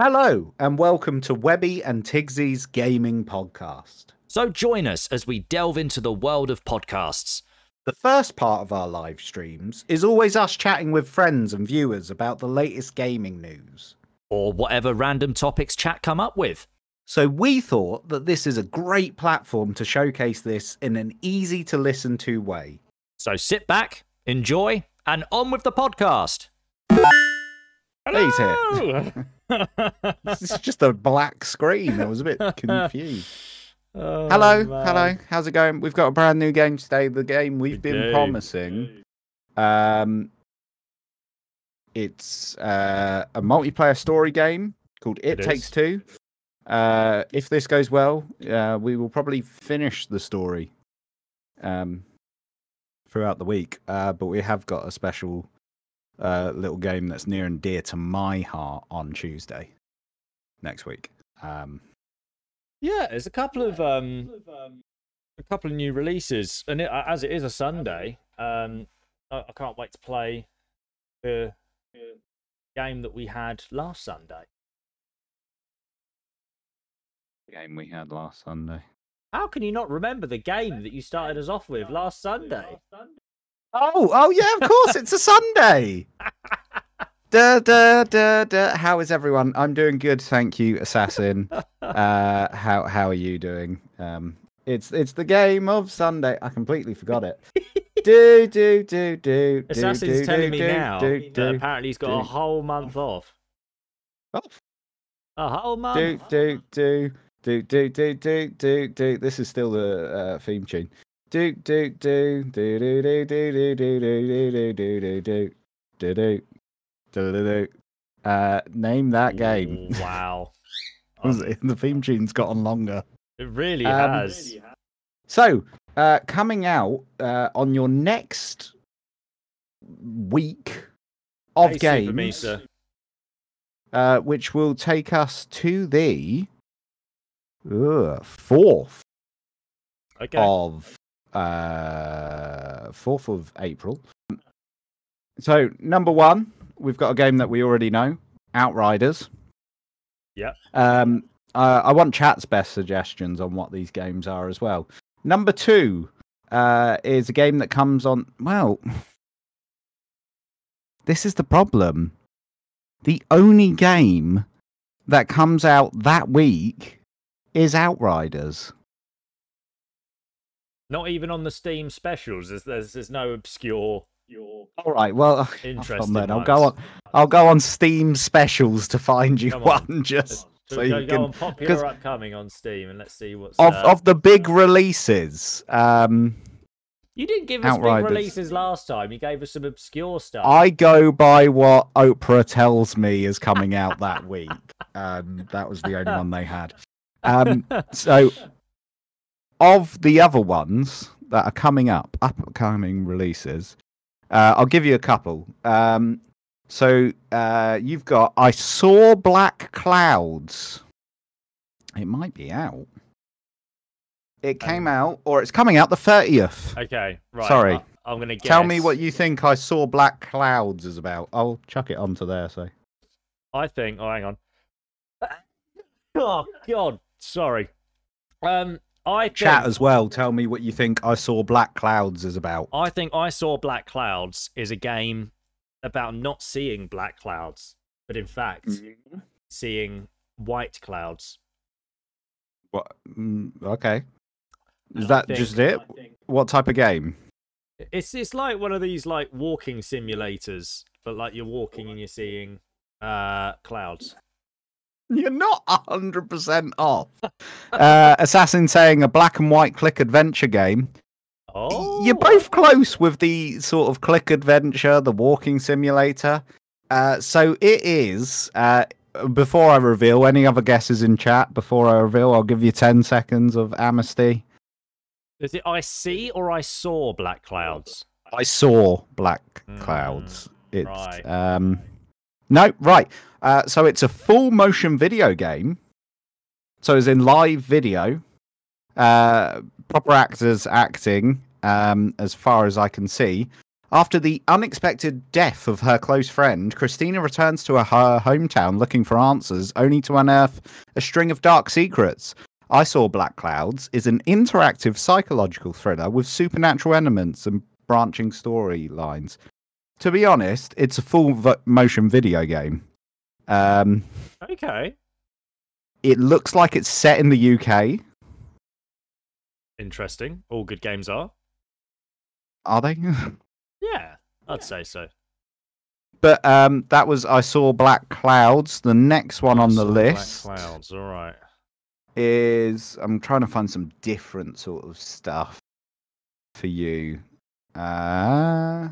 Hello, and welcome to Webby and Tigsy's gaming podcast. So join us as we delve into the world of podcasts. The first part of our live streams is always us chatting with friends and viewers about the latest gaming news. Or whatever random topics chat come up with. So we thought that this is a great platform to showcase this in an easy to listen to way. So sit back, enjoy, and on with the podcast. He's here. it's just a black screen. I was a bit confused. Oh, hello, man. hello. How's it going? We've got a brand new game today. The game we've We been promising. Um, it's uh, a multiplayer story game called It, It Takes is. Two. Uh, if this goes well, uh, we will probably finish the story um, throughout the week. Uh, but we have got a special uh, little game that's near and dear to my heart on Tuesday next week. Um, Yeah, there's a couple of um, a couple of new releases, and it, as it is a Sunday, um, I, I can't wait to play the game that we had last Sunday. game we had last Sunday. How can you not remember the game that you started us off with last Sunday? Oh, oh yeah, of course, it's a Sunday. Da, da, da, da. How is everyone? I'm doing good, thank you, Assassin. Uh, how how are you doing? Um, it's it's the game of Sunday. I completely forgot it. do do do do. Assassin's do, telling do, me do, now do, that apparently he's got a whole month off. Oh. A whole month. do do do do do do do do do. This is still the uh, theme tune. Do do do do do do do do do do do do do do do do do do do. Uh, name that game. Wow. Was it- the theme tune's gotten longer. It really Um, has. So, uh, coming out uh, on your next week of Hey, games, uh, which will take us to the uh, fourth Okay. of uh fourth of April. So number one, we've got a game that we already know, Outriders. Yeah. Um, uh, I want chat's best suggestions on what these games are as well. Number two uh, is a game that comes on. Well, this is the problem. The only game that comes out that week is Outriders. Not even on the Steam specials. There's there's, there's no obscure. All right. Well, Interesting then. I'll go on. I'll go on Steam specials to find you on. one just So, so go, you go can on popular upcoming on Steam and let's see what's. of uh, of the big releases. Um, You didn't give us Outriders. big releases last time. You gave us some obscure stuff. I go by what Opera tells me is coming out that week. Um, that was the only one they had. Um, so, of the other ones that are coming up, upcoming releases, uh, I'll give you a couple. Um, so uh, you've got I saw black clouds. It might be out. It came Um, out, or it's coming out the thirtieth. okay, right. Sorry. I, am gonna guess. Tell me what you think I saw black clouds is about. I'll chuck it onto there. So I think. Oh, hang on. Oh God, sorry. Um, I think, chat as well. Tell me what you think I saw black clouds is about. I think I saw Black Clouds is a game about not seeing black clouds, but in fact Mm-hmm. seeing white clouds. What? Mm, okay. Is I that think- just it? What type of game? It's it's like one of these like walking simulators, but like you're walking and you're seeing uh clouds. You're not hundred percent off. uh, Assassin saying a black and white click adventure game. Oh, You're both close with the sort of click adventure, the walking simulator. Uh, so it is. Uh, before I reveal any other guesses in chat, before I reveal, I'll give you ten seconds of amnesty. Is it I see or I saw black clouds? I saw black Mm, clouds. It's right. um no right. Uh, so it's a full motion video game. So it's in live video. Uh, proper actors acting. Um, as far as I can see, After the unexpected death of her close friend, Christina returns to her hometown looking for answers, only to unearth a string of dark secrets. I Saw Black Clouds is an interactive psychological thriller with supernatural elements and branching storylines. To be honest, it's a full vo- motion video game. Um, Okay. it looks like it's set in the UK. Interesting. All good games are. Are they? Yeah, I'd say so. but um, that was I Saw Black Clouds. The next one on the Saw Black list. Clouds. All right. is I'm trying to find some different sort of stuff for you. Uh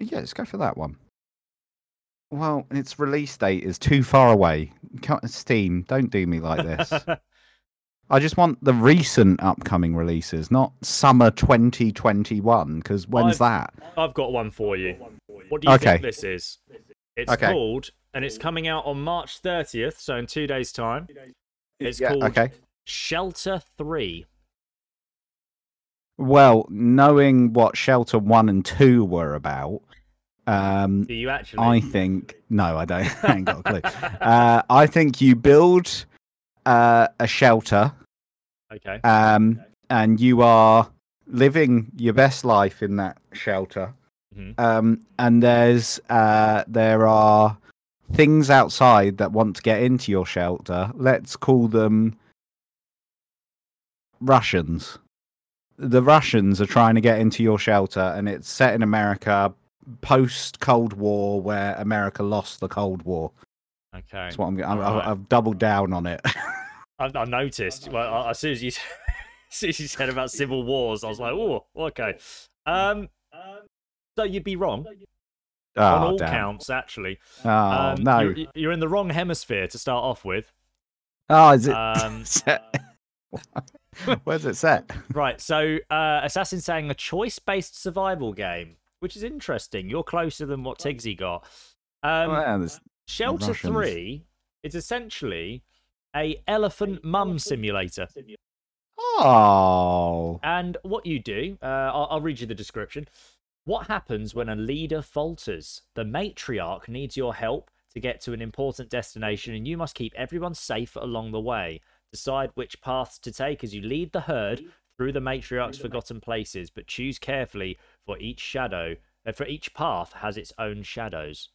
yeah, let's go for that one. Well, its release date is too far away. Can't, Steam, don't do me like this. I just want the recent upcoming releases, not summer 2021. Because when's that? I've got one for you. What do you Okay. think this is? It's Okay. called, and it's coming out on March 30th, so in two days' time. It's Yeah, called okay. Shelter 3. Well, knowing what Shelter One and Two were about, um, Do you actually? I think no, I don't. I ain't got a clue. uh, I think you build uh, a shelter, okay. um, and you are living your best life in that shelter. Mhm. Um, and there's uh, there are things outside that want to get into your shelter. Let's call them Russians. The Russians are trying to get into your shelter, and it's set in America post Cold War, where America lost the Cold War. Okay. That's what I'm. I'm Alright. I've doubled down on it. I, I noticed. Well, as soon as you, as soon as you said about civil wars, I was like, oh, okay. Um, so you'd be wrong on oh all damn! counts, actually. Oh um, no! You're, you're in the wrong hemisphere to start off with. oh, is it? Um, set? Where's it set? Right, so uh, Assassin's saying a choice-based survival game, which is interesting. You're closer than what Tigsy got. Um, Well, there's- Shelter Russians. Three is essentially a elephant mum simulator, Oh, and what you do, uh, I'll, I'll read you the description. What happens when a leader falters? The matriarch needs your help to get to an important destination, and you must keep everyone safe along the way. Decide which paths to take as you lead the herd through the matriarch's forgotten places, but choose carefully for each shadow. Uh, for each path has its own shadows.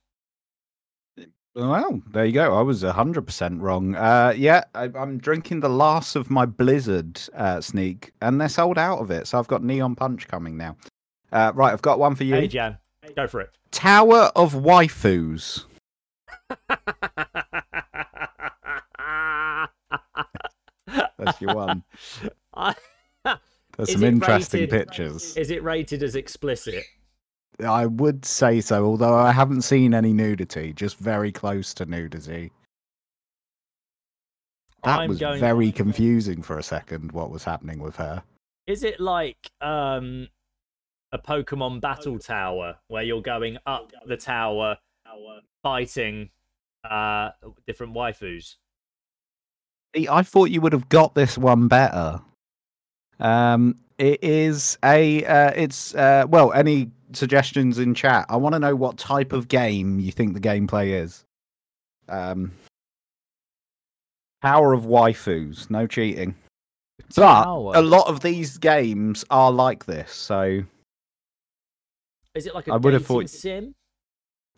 well, there you go. I was hundred percent wrong. Uh, yeah, I, I'm drinking the last of my Blizzard uh, sneak, and they're sold out of it. So I've got Neon Punch coming now. Uh, right, I've got one for you. Hey, Jan, go for it. Tower of Waifus. That's your one. I- There's Is some interesting rated- pictures. Is it rated as explicit? I would say so, although I haven't seen any nudity, just very close to nudity. That I'm was very confusing for a second, what was happening with her. Is it like um a Pokemon battle tower where you're going up the tower fighting uh different waifus? I thought you would have got this one better. Um, it is a, uh, it's, uh, well, any suggestions in chat? I want to know what type of game you think the gameplay is. Um, Tower of Waifus, no cheating. But a lot of these games are like this, so Is it like a I would have thought- sim?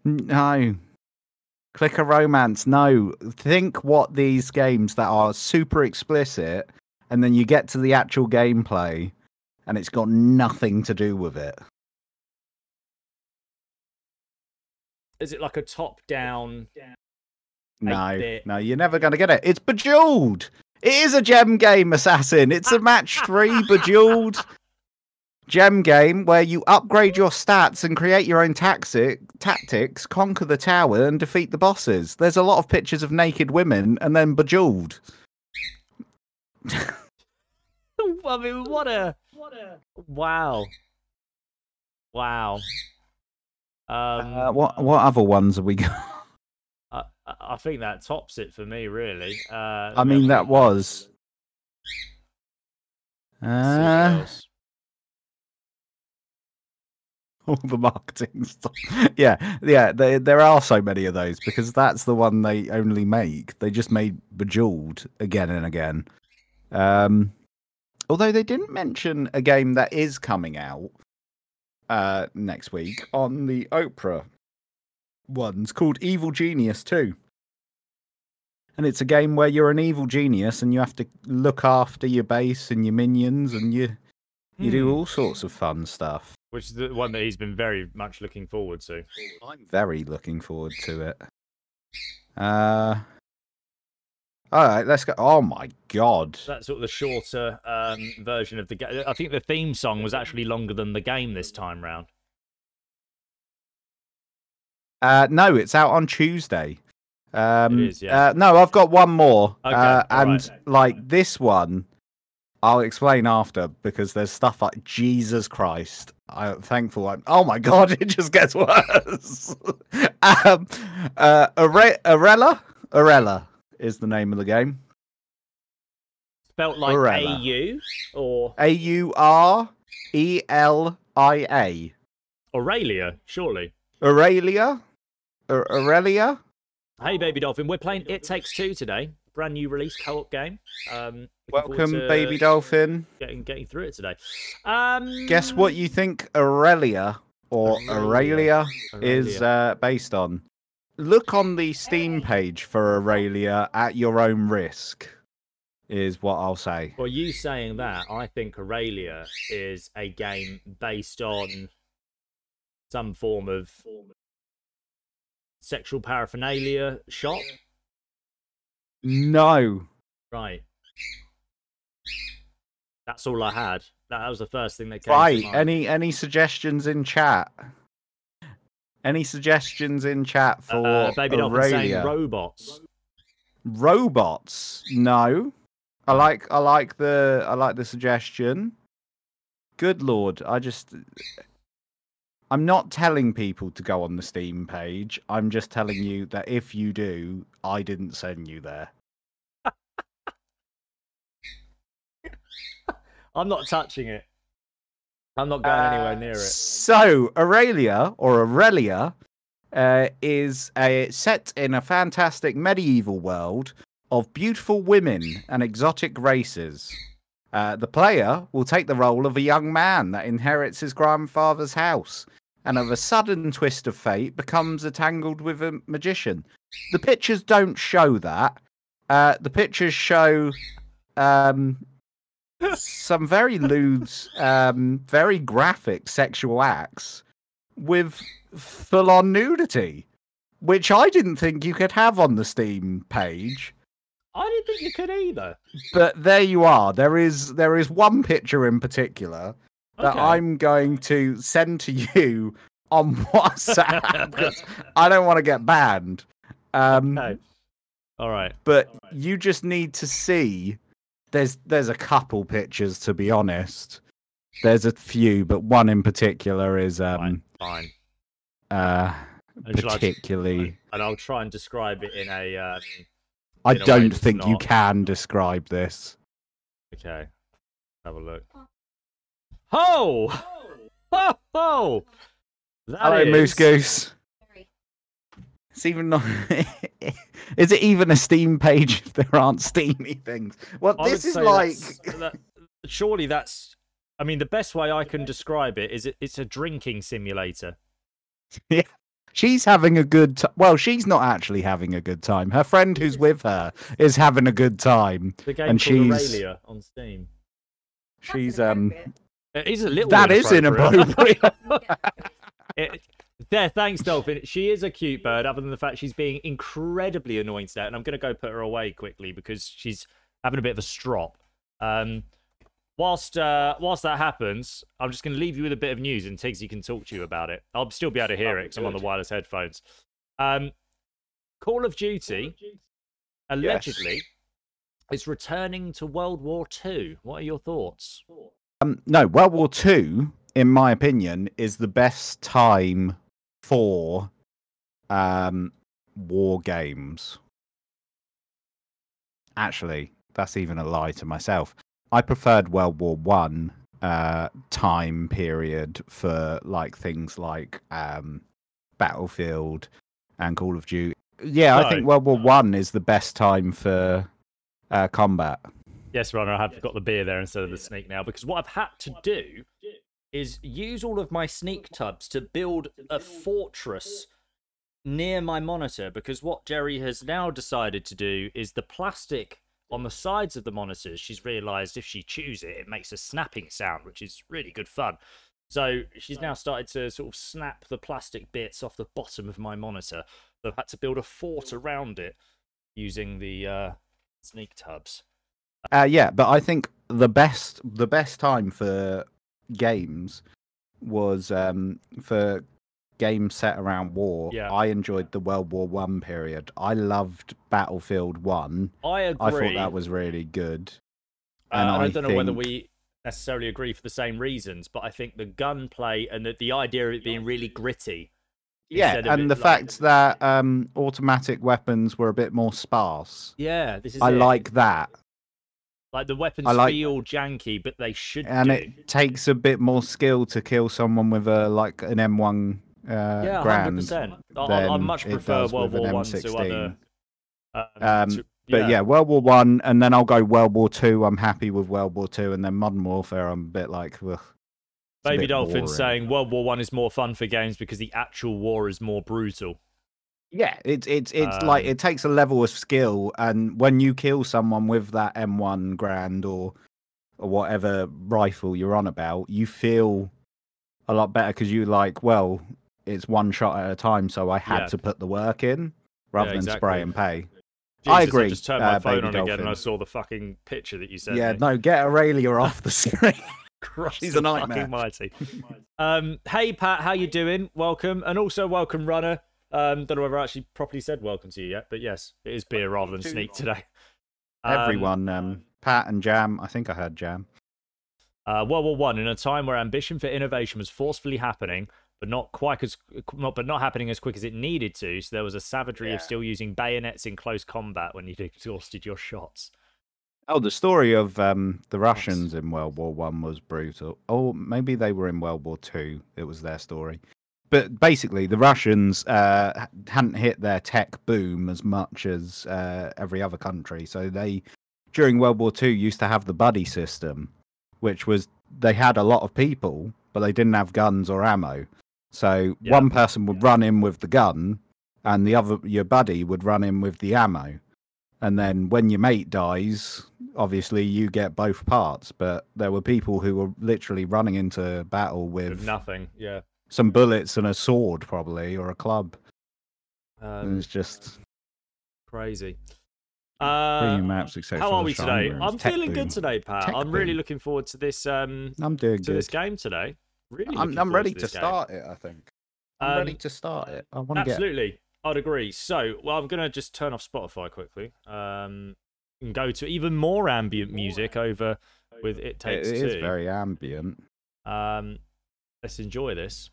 no. Click a romance, no. Think what these games that are super explicit, and then you get to the actual gameplay, and it's got nothing to do with it. Is it like a top down No, no, you're never going to get it. It's Bejeweled. It is a gem game, Assassin. It's a match three Bejeweled gem game where you upgrade your stats and create your own tactic, tactics, conquer the tower, and defeat the bosses. There's a lot of pictures of naked women and then Bejeweled. I mean what a what a wow. Wow. Um Uh, what what other ones have we got? I, I- think that tops it for me really. Uh I mean, that was. Uh, all the marketing stuff. Yeah, yeah. There, there are so many of those because that's the one they only make. They just made Bejeweled again and again. Um, although they didn't mention a game that is coming out uh, next week on the Opera ones called Evil Genius 2. And it's a game where you're an evil genius and you have to look after your base and your minions and you you do Hmm. all sorts of fun stuff. Which is the one that he's been very much looking forward to. I'm very looking forward to it. Uh all right, let's go. Oh my god! That's sort of the shorter um, version of the game. I think the theme song was actually longer than the game this time round. Uh, no, it's out on Tuesday. Um, is, yeah. uh, no, I've got one more, Okay, uh, and right. like this one, I'll explain after because there's stuff like Jesus Christ. I'm thankful. I'm, oh my god, it just gets worse. um, uh, Are- Arella, Arella is the name of the game. Spelt like. A U or A U R E L I A. Aurelia, surely. Aurelia, Aurelia. Hey, baby dolphin, we're playing It Takes Two today. Brand new release co-op game. Um, Welcome, baby dolphin. Getting getting through it today. Um, Guess what you think Aurelia or Aurelia. Aurelia, is uh, based on? Look on the Steam page for Aurelia at your own risk, is what I'll say. Well, you saying that, I think Aurelia is a game based on some form of sexual paraphernalia shop. No. Right. That's all I had. That was the first thing that came to Right. Any any suggestions in chat? Any suggestions in chat for uh, Baby Dolphin saying Aurelia? robots. Robots? No. I like I like the I like the suggestion. Good lord, I just I'm not telling people to go on the Steam page. I'm just telling you that if you do, I didn't send you there. I'm not touching it. I'm not going anywhere near it. So, Aurelia or Aurelia uh, is a set in a fantastic medieval world of beautiful women and exotic races. Uh, the player will take the role of a young man that inherits his grandfather's house and of a sudden twist of fate becomes entangled with a magician. The pictures don't show that. Uh, the pictures show um, some very lewd, um, very graphic sexual acts with full on nudity, which I didn't think you could have on the Steam page. I didn't think you could either. But there you are. There is there is one picture in particular that Okay. I'm going to send to you on WhatsApp because I don't want to get banned. Um, Okay. All right. but you just need to see there's there's a couple pictures to be honest there's a few but one in particular is um Fine. uh And shall I- particularly And I'll try and describe it in a. Um, i in a don't think you can describe this Okay. Have a look. Oh! Oh! oh! That hello moose goose it's even not is it even a steam page if there aren't steamy things well I this is like that's- that- surely that's. I mean, the best way I can describe it is it, it's a drinking simulator. Yeah. She's having a good t- well she's not actually having a good time her friend who's with her is having a good time The game And called she's- Aurelia on Steam. she's um It is a little. That is inappropriate. It- there, thanks, Dolphin. She is a cute bird, other than the fact she's being incredibly annoying today. And I'm going to go put her away quickly because she's having a bit of a strop. Um, whilst uh, whilst that happens, I'm just going to leave you with a bit of news, and Tigsy can talk to you about it. I'll still be able to hear it because I'm on the wireless headphones. Um, Call of Duty allegedly is returning to World War Two. What are your thoughts? Um, no, World War Two, in my opinion, is the best time for um, war games. Actually, that's even a lie to myself. I preferred World War One uh, time period for like things like um, Battlefield and Call of Duty. Yeah, I think World War One is the best time for uh, combat. Yes, Runner, I have got the beer there instead of the snake now because what I've had to do is use all of my sneak tubs to build a fortress near my monitor because what Jerry has now decided to do is the plastic on the sides of the monitors, she's realized if she chews it, it makes a snapping sound, which is really good fun. So she's now started to sort of snap the plastic bits off the bottom of my monitor. So I've had to build a fort around it using the uh, sneak tubs. Uh, yeah, but I think the best the best time for games was um, for games set around war. Yeah. I enjoyed the World War One period. I loved Battlefield One. I agree. I thought that was really good. Uh, and and I, I don't know whether we necessarily agree for the same reasons, but I think the gunplay and the, the idea of it being really gritty. Yeah, and the like- fact that um, automatic weapons were a bit more sparse. Yeah, this is. I it. like that, like the weapons I like- feel janky, but they should and do. it takes a bit more skill to kill someone with a like an M1 uh, yeah, hundred percent. I, I much prefer World War One to other. Um, Um, to- But yeah. World War One, and then I'll go World War Two. I'm happy with World War Two, and then Modern Warfare. I'm a bit like, ugh, Baby Dolphin boring. saying World War One is more fun for games because the actual war is more brutal. Yeah, it's it's it's like Um, it takes a level of skill, and when you kill someone with that M1 Garand or or whatever rifle you're on about, you feel a lot better because you like, well, it's one shot at a time, so I had Yeah. to put the work in rather than exactly. spray and pay. Jesus, I agree, just turned my uh, phone on again and I saw the fucking picture that you sent yeah, me. no, get Aurelia off the screen. Christ She's a nightmare. mighty. um, hey Pat, how you doing? Welcome, and also welcome, Runner. Um, don't know whether I actually properly said welcome to you yet, but yes, it is beer rather than sneak today. Um, Everyone, um, Pat and Jam. I think I heard Jam. Uh, World War One, in a time where ambition for innovation was forcefully happening, but not quite as not, but not happening as quick as it needed to. So there was a savagery of still using bayonets in close combat when you'd exhausted your shots. Oh, the story of um, the Russians in World War One was brutal. Oh, maybe they were in World War Two. It was their story. But basically, the Russians uh, hadn't hit their tech boom as much as uh, every other country. So they, during World War Two, used to have the buddy system, which was they had a lot of people, but they didn't have guns or ammo. So Yeah. one person would run in with the gun, and the other your buddy would run in with the ammo. And then when your mate dies, obviously you get both parts. But there were people who were literally running into battle With with nothing, yeah. Some bullets and a sword, probably, or a club. it Um, was just crazy. Uh, maps, how are we today? I'm feeling boom. good today, Pat. Tech I'm really boom. looking forward to this um I'm doing to this game today. Really, I'm, I'm ready to game. start it. I think I'm ready Um, to start it. I want to get. Absolutely, I'd agree. So, well, I'm gonna just turn off Spotify quickly. Um, and go to even more ambient music over with It It Takes is Two. very ambient. Um, let's enjoy this.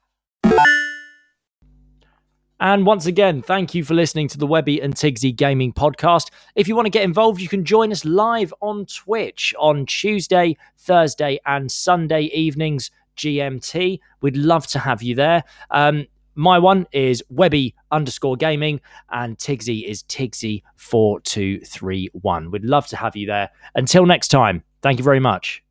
And once again, thank you for listening to the Webby and Tigsy Gaming Podcast. If you want to get involved, you can join us live on Twitch on Tuesday, Thursday, and Sunday evenings GMT. We'd love to have you there. Um, my one is Webby underscore gaming, and Tigsy is Tigsy4231. We'd love to have you there. Until next time, thank you very much.